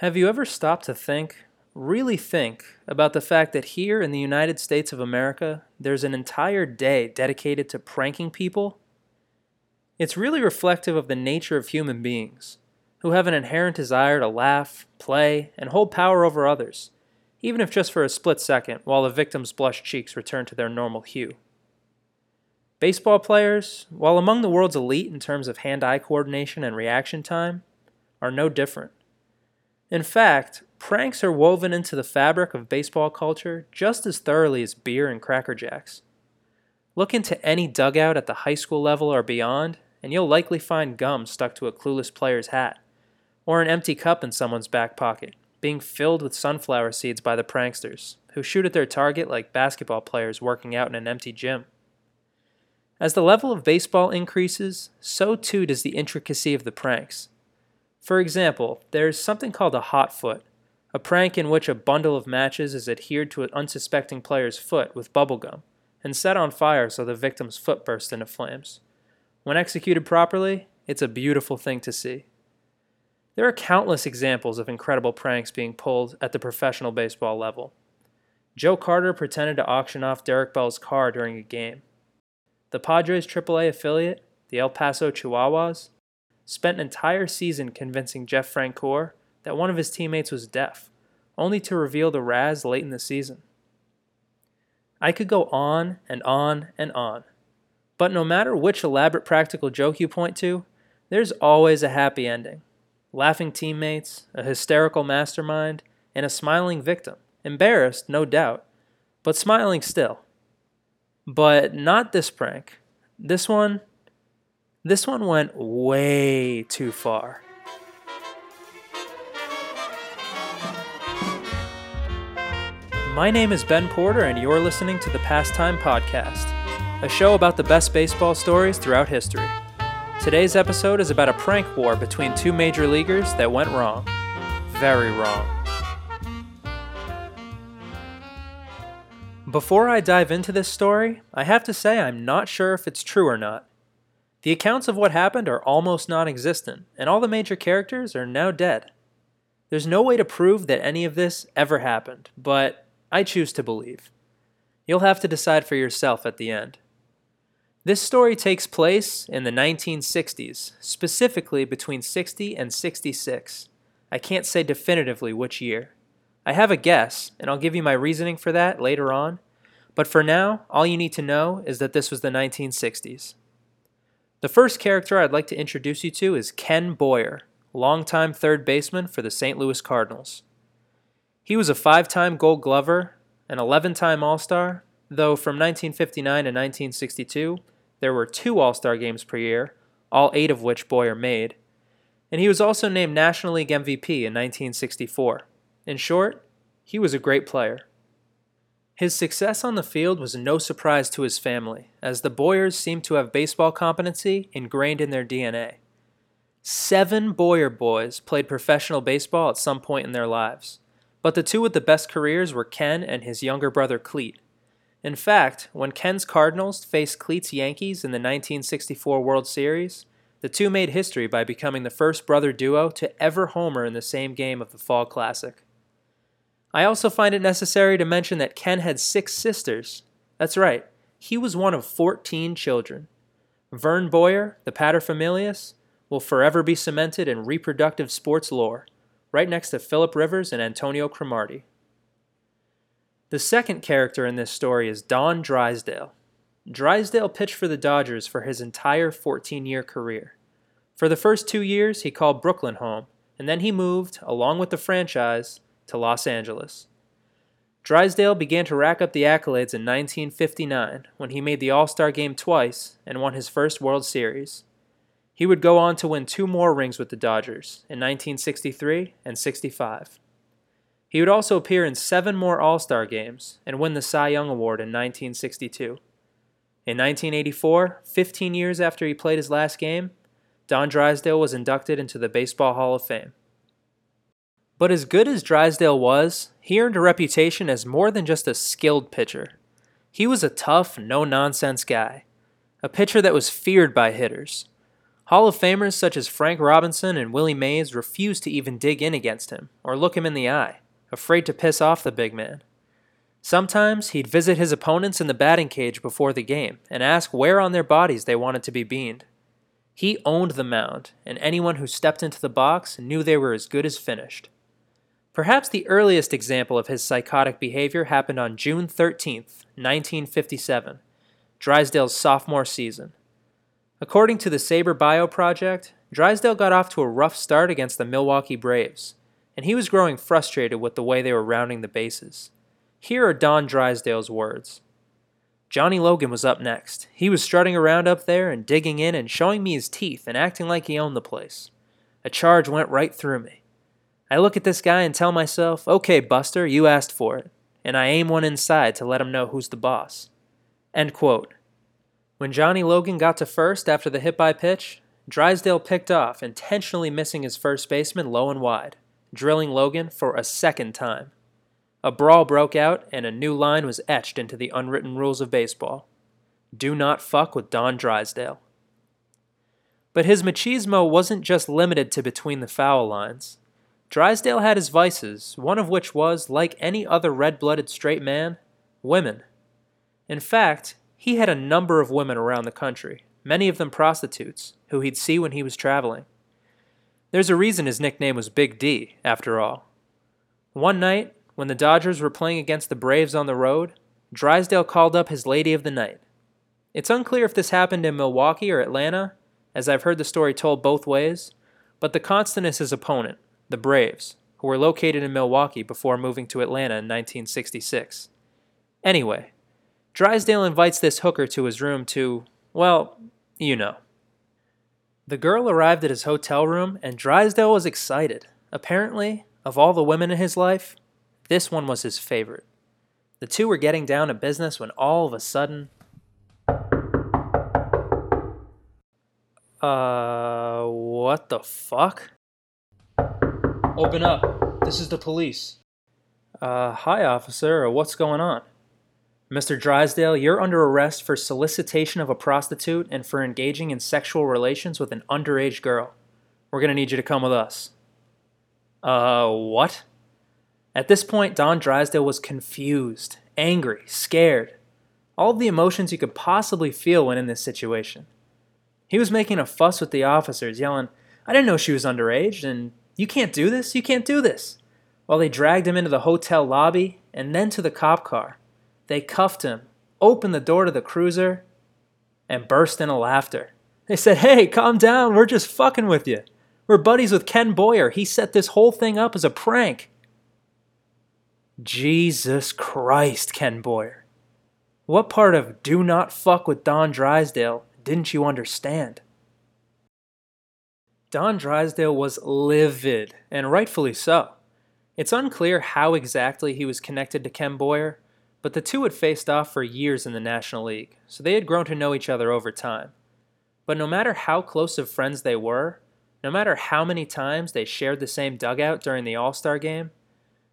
Have you ever stopped to think, really think, about the fact that here in the United States of America, there's an entire day dedicated to pranking people? It's really reflective of the nature of human beings, who have an inherent desire to laugh, play, and hold power over others, even if just for a split second while the victim's blushed cheeks return to their normal hue. Baseball players, while among the world's elite in terms of hand eye coordination and reaction time, are no different. In fact, pranks are woven into the fabric of baseball culture just as thoroughly as beer and Cracker Jacks. Look into any dugout at the high school level or beyond, and you'll likely find gum stuck to a clueless player's hat, or an empty cup in someone's back pocket, being filled with sunflower seeds by the pranksters, who shoot at their target like basketball players working out in an empty gym. As the level of baseball increases, so too does the intricacy of the pranks. For example, there's something called a hot foot, a prank in which a bundle of matches is adhered to an unsuspecting player's foot with bubblegum and set on fire so the victim's foot bursts into flames. When executed properly, it's a beautiful thing to see. There are countless examples of incredible pranks being pulled at the professional baseball level. Joe Carter pretended to auction off Derek Bell's car during a game. The Padres AAA affiliate, the El Paso Chihuahuas, spent an entire season convincing Jeff Francoeur that one of his teammates was deaf, only to reveal the Raz late in the season. I could go on and on and on, but no matter which elaborate practical joke you point to, there's always a happy ending. Laughing teammates, a hysterical mastermind, and a smiling victim. Embarrassed, no doubt, but smiling still. But not this prank. This one, this one went way too far. My name is Ben Porter, and you're listening to the Pastime Podcast, a show about the best baseball stories throughout history. Today's episode is about a prank war between two major leaguers that went wrong. Very wrong. Before I dive into this story, I have to say I'm not sure if it's true or not. The accounts of what happened are almost non existent, and all the major characters are now dead. There's no way to prove that any of this ever happened, but I choose to believe. You'll have to decide for yourself at the end. This story takes place in the 1960s, specifically between 60 and 66. I can't say definitively which year. I have a guess, and I'll give you my reasoning for that later on, but for now, all you need to know is that this was the 1960s. The first character I'd like to introduce you to is Ken Boyer, longtime third baseman for the St. Louis Cardinals. He was a five time gold glover, an 11 time All Star, though from 1959 to 1962, there were two All Star games per year, all eight of which Boyer made, and he was also named National League MVP in 1964. In short, he was a great player. His success on the field was no surprise to his family, as the Boyers seemed to have baseball competency ingrained in their DNA. Seven Boyer boys played professional baseball at some point in their lives, but the two with the best careers were Ken and his younger brother Clete. In fact, when Ken's Cardinals faced Clete's Yankees in the 1964 World Series, the two made history by becoming the first brother duo to ever homer in the same game of the Fall Classic. I also find it necessary to mention that Ken had six sisters. That's right, he was one of 14 children. Vern Boyer, the paterfamilias, will forever be cemented in reproductive sports lore, right next to Philip Rivers and Antonio Cromartie. The second character in this story is Don Drysdale. Drysdale pitched for the Dodgers for his entire 14 year career. For the first two years, he called Brooklyn home, and then he moved, along with the franchise, to Los Angeles. Drysdale began to rack up the accolades in 1959 when he made the All Star game twice and won his first World Series. He would go on to win two more rings with the Dodgers in 1963 and 65. He would also appear in seven more All Star games and win the Cy Young Award in 1962. In 1984, 15 years after he played his last game, Don Drysdale was inducted into the Baseball Hall of Fame. But as good as Drysdale was, he earned a reputation as more than just a skilled pitcher. He was a tough, no nonsense guy, a pitcher that was feared by hitters. Hall of Famers such as Frank Robinson and Willie Mays refused to even dig in against him or look him in the eye, afraid to piss off the big man. Sometimes he'd visit his opponents in the batting cage before the game and ask where on their bodies they wanted to be beamed. He owned the mound, and anyone who stepped into the box knew they were as good as finished. Perhaps the earliest example of his psychotic behavior happened on June 13, 1957, Drysdale's sophomore season. According to the SABR Bio Project, Drysdale got off to a rough start against the Milwaukee Braves, and he was growing frustrated with the way they were rounding the bases. Here are Don Drysdale's words. Johnny Logan was up next. He was strutting around up there and digging in and showing me his teeth and acting like he owned the place. A charge went right through me. I look at this guy and tell myself, okay, Buster, you asked for it, and I aim one inside to let him know who's the boss. End quote. When Johnny Logan got to first after the hit by pitch, Drysdale picked off, intentionally missing his first baseman low and wide, drilling Logan for a second time. A brawl broke out, and a new line was etched into the unwritten rules of baseball Do not fuck with Don Drysdale. But his machismo wasn't just limited to between the foul lines. Drysdale had his vices, one of which was, like any other red blooded straight man, women. In fact, he had a number of women around the country, many of them prostitutes, who he'd see when he was traveling. There's a reason his nickname was Big D, after all. One night, when the Dodgers were playing against the Braves on the road, Drysdale called up his lady of the night. It's unclear if this happened in Milwaukee or Atlanta, as I've heard the story told both ways, but the constant is his opponent, the Braves, who were located in Milwaukee before moving to Atlanta in 1966. Anyway, Drysdale invites this hooker to his room to, well, you know. The girl arrived at his hotel room, and Drysdale was excited. Apparently, of all the women in his life, this one was his favorite. The two were getting down to business when all of a sudden. Uh, what the fuck? Open up. This is the police. Uh, hi, officer. What's going on? Mr. Drysdale, you're under arrest for solicitation of a prostitute and for engaging in sexual relations with an underage girl. We're going to need you to come with us. Uh, what? At this point, Don Drysdale was confused, angry, scared. All of the emotions you could possibly feel when in this situation. He was making a fuss with the officers, yelling, I didn't know she was underage, and you can't do this, you can't do this. While they dragged him into the hotel lobby and then to the cop car. They cuffed him, opened the door to the cruiser, and burst into laughter. They said, Hey, calm down, we're just fucking with you. We're buddies with Ken Boyer. He set this whole thing up as a prank. Jesus Christ, Ken Boyer. What part of do not fuck with Don Drysdale didn't you understand? Don Drysdale was livid, and rightfully so. It's unclear how exactly he was connected to Ken Boyer, but the two had faced off for years in the National League, so they had grown to know each other over time. But no matter how close of friends they were, no matter how many times they shared the same dugout during the All Star game,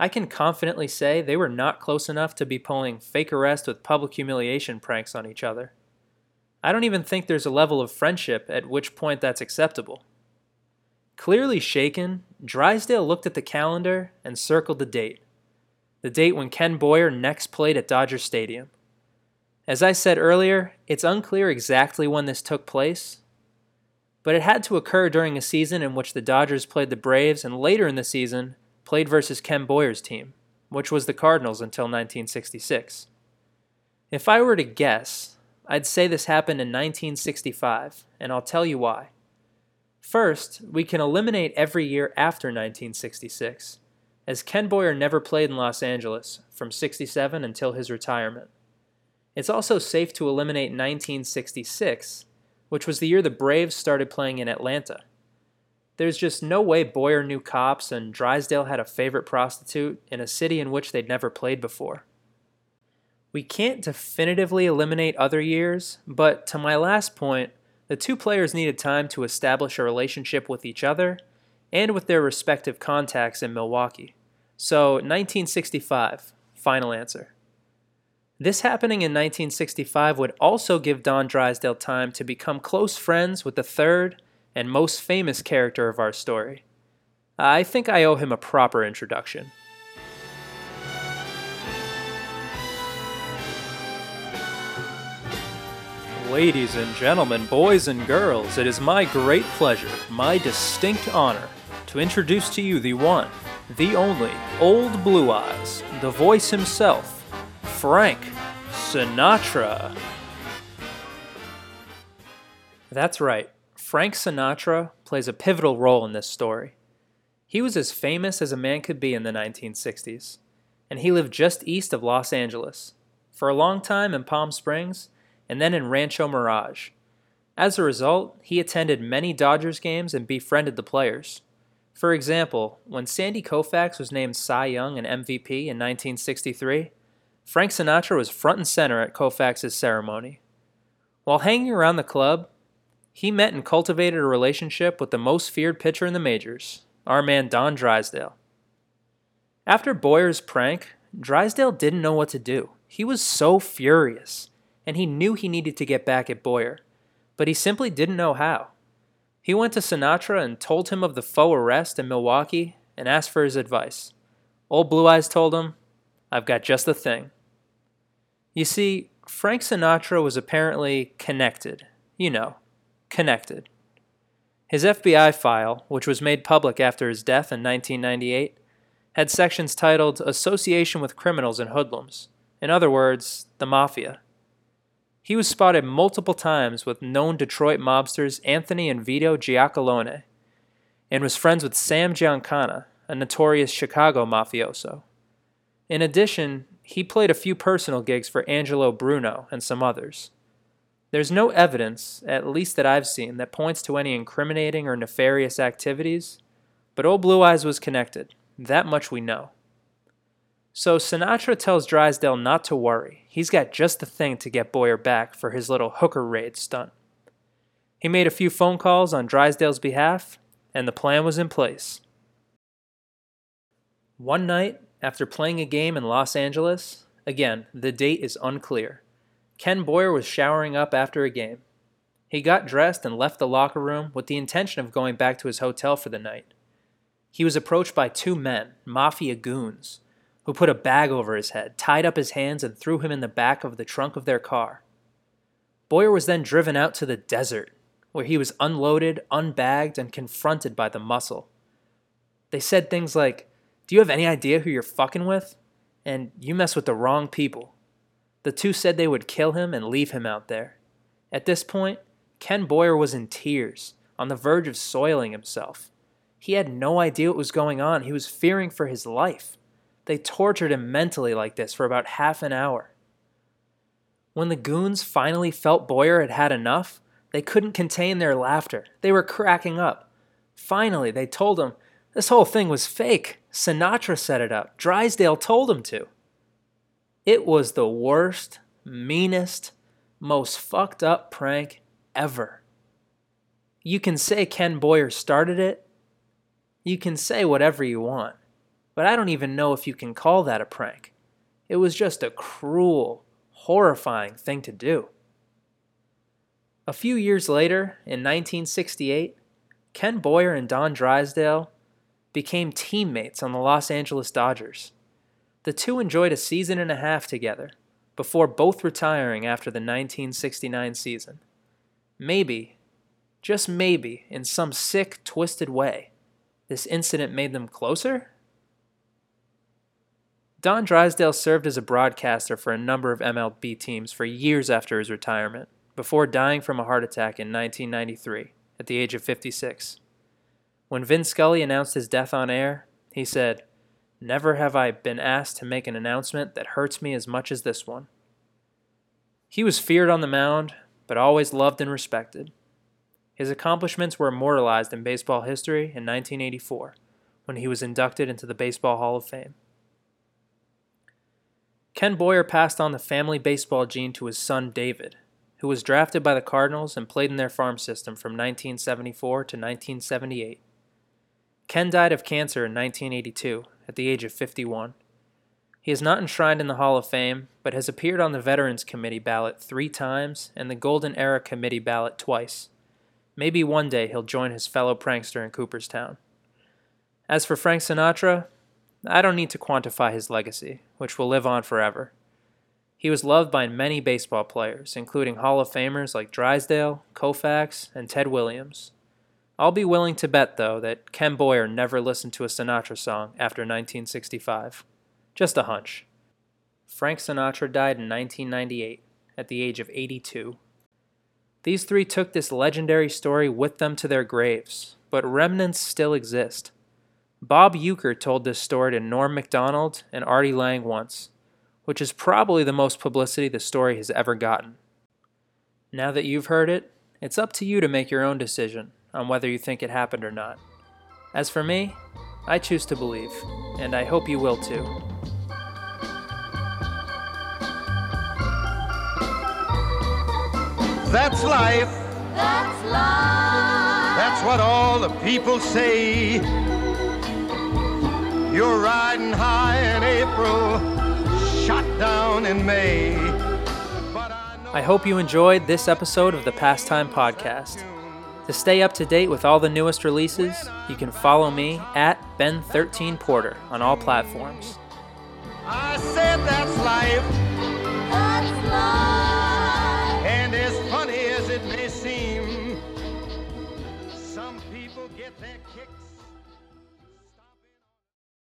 I can confidently say they were not close enough to be pulling fake arrest with public humiliation pranks on each other. I don't even think there's a level of friendship at which point that's acceptable. Clearly shaken, Drysdale looked at the calendar and circled the date the date when Ken Boyer next played at Dodger Stadium. As I said earlier, it's unclear exactly when this took place, but it had to occur during a season in which the Dodgers played the Braves and later in the season played versus Ken Boyer's team, which was the Cardinals until 1966. If I were to guess, I'd say this happened in 1965, and I'll tell you why. First, we can eliminate every year after 1966 as Ken Boyer never played in Los Angeles from 67 until his retirement. It's also safe to eliminate 1966, which was the year the Braves started playing in Atlanta. There's just no way Boyer knew cops and Drysdale had a favorite prostitute in a city in which they'd never played before. We can't definitively eliminate other years, but to my last point, the two players needed time to establish a relationship with each other and with their respective contacts in Milwaukee. So, 1965, final answer. This happening in 1965 would also give Don Drysdale time to become close friends with the third and most famous character of our story. I think I owe him a proper introduction. Ladies and gentlemen, boys and girls, it is my great pleasure, my distinct honor, to introduce to you the one, the only, Old Blue Eyes, the voice himself, Frank Sinatra. That's right, Frank Sinatra plays a pivotal role in this story. He was as famous as a man could be in the 1960s, and he lived just east of Los Angeles. For a long time in Palm Springs, and then in Rancho Mirage. As a result, he attended many Dodgers games and befriended the players. For example, when Sandy Koufax was named Cy Young and MVP in 1963, Frank Sinatra was front and center at Koufax's ceremony. While hanging around the club, he met and cultivated a relationship with the most feared pitcher in the majors, our man Don Drysdale. After Boyer's prank, Drysdale didn't know what to do. He was so furious and he knew he needed to get back at Boyer, but he simply didn't know how. He went to Sinatra and told him of the faux arrest in Milwaukee and asked for his advice. Old Blue Eyes told him, I've got just the thing. You see, Frank Sinatra was apparently connected. You know, connected. His FBI file, which was made public after his death in 1998, had sections titled Association with Criminals and Hoodlums. In other words, the Mafia. He was spotted multiple times with known Detroit mobsters Anthony and Vito Giacalone, and was friends with Sam Giancana, a notorious Chicago mafioso. In addition, he played a few personal gigs for Angelo Bruno and some others. There's no evidence, at least that I've seen, that points to any incriminating or nefarious activities, but Old Blue Eyes was connected. That much we know. So Sinatra tells Drysdale not to worry. He's got just the thing to get Boyer back for his little hooker raid stunt. He made a few phone calls on Drysdale's behalf, and the plan was in place. One night, after playing a game in Los Angeles, again, the date is unclear, Ken Boyer was showering up after a game. He got dressed and left the locker room with the intention of going back to his hotel for the night. He was approached by two men, mafia goons, who put a bag over his head, tied up his hands, and threw him in the back of the trunk of their car. Boyer was then driven out to the desert, where he was unloaded, unbagged, and confronted by the muscle. They said things like, Do you have any idea who you're fucking with? And you mess with the wrong people. The two said they would kill him and leave him out there. At this point, Ken Boyer was in tears, on the verge of soiling himself. He had no idea what was going on. He was fearing for his life. They tortured him mentally like this for about half an hour. When the goons finally felt Boyer had had enough, they couldn't contain their laughter. They were cracking up. Finally, they told him this whole thing was fake. Sinatra set it up. Drysdale told him to. It was the worst, meanest, most fucked up prank ever. You can say Ken Boyer started it. You can say whatever you want but I don't even know if you can call that a prank. It was just a cruel, horrifying thing to do. A few years later, in 1968, Ken Boyer and Don Drysdale became teammates on the Los Angeles Dodgers. The two enjoyed a season and a half together before both retiring after the 1969 season. Maybe, just maybe, in some sick, twisted way, this incident made them closer? Don Drysdale served as a broadcaster for a number of MLB teams for years after his retirement, before dying from a heart attack in 1993 at the age of 56. When Vin Scully announced his death on air, he said, Never have I been asked to make an announcement that hurts me as much as this one. He was feared on the mound, but always loved and respected. His accomplishments were immortalized in baseball history in 1984 when he was inducted into the Baseball Hall of Fame. Ken Boyer passed on the family baseball gene to his son David, who was drafted by the Cardinals and played in their farm system from 1974 to 1978. Ken died of cancer in 1982 at the age of 51. He is not enshrined in the Hall of Fame, but has appeared on the Veterans Committee ballot three times and the Golden Era Committee ballot twice. Maybe one day he'll join his fellow prankster in Cooperstown. As for Frank Sinatra, I don't need to quantify his legacy, which will live on forever. He was loved by many baseball players, including Hall of Famers like Drysdale, Koufax, and Ted Williams. I'll be willing to bet, though, that Ken Boyer never listened to a Sinatra song after 1965. Just a hunch. Frank Sinatra died in 1998 at the age of 82. These three took this legendary story with them to their graves, but remnants still exist. Bob Uecker told this story to Norm MacDonald and Artie Lange once, which is probably the most publicity the story has ever gotten. Now that you've heard it, it's up to you to make your own decision on whether you think it happened or not. As for me, I choose to believe, and I hope you will too. That's life. That's life. That's what all the people say. You're riding high in April shot down in May. I hope you enjoyed this episode of the Pastime Podcast. To stay up to date with all the newest releases, you can follow me at Ben13Porter on all platforms. I said that's life. That's life.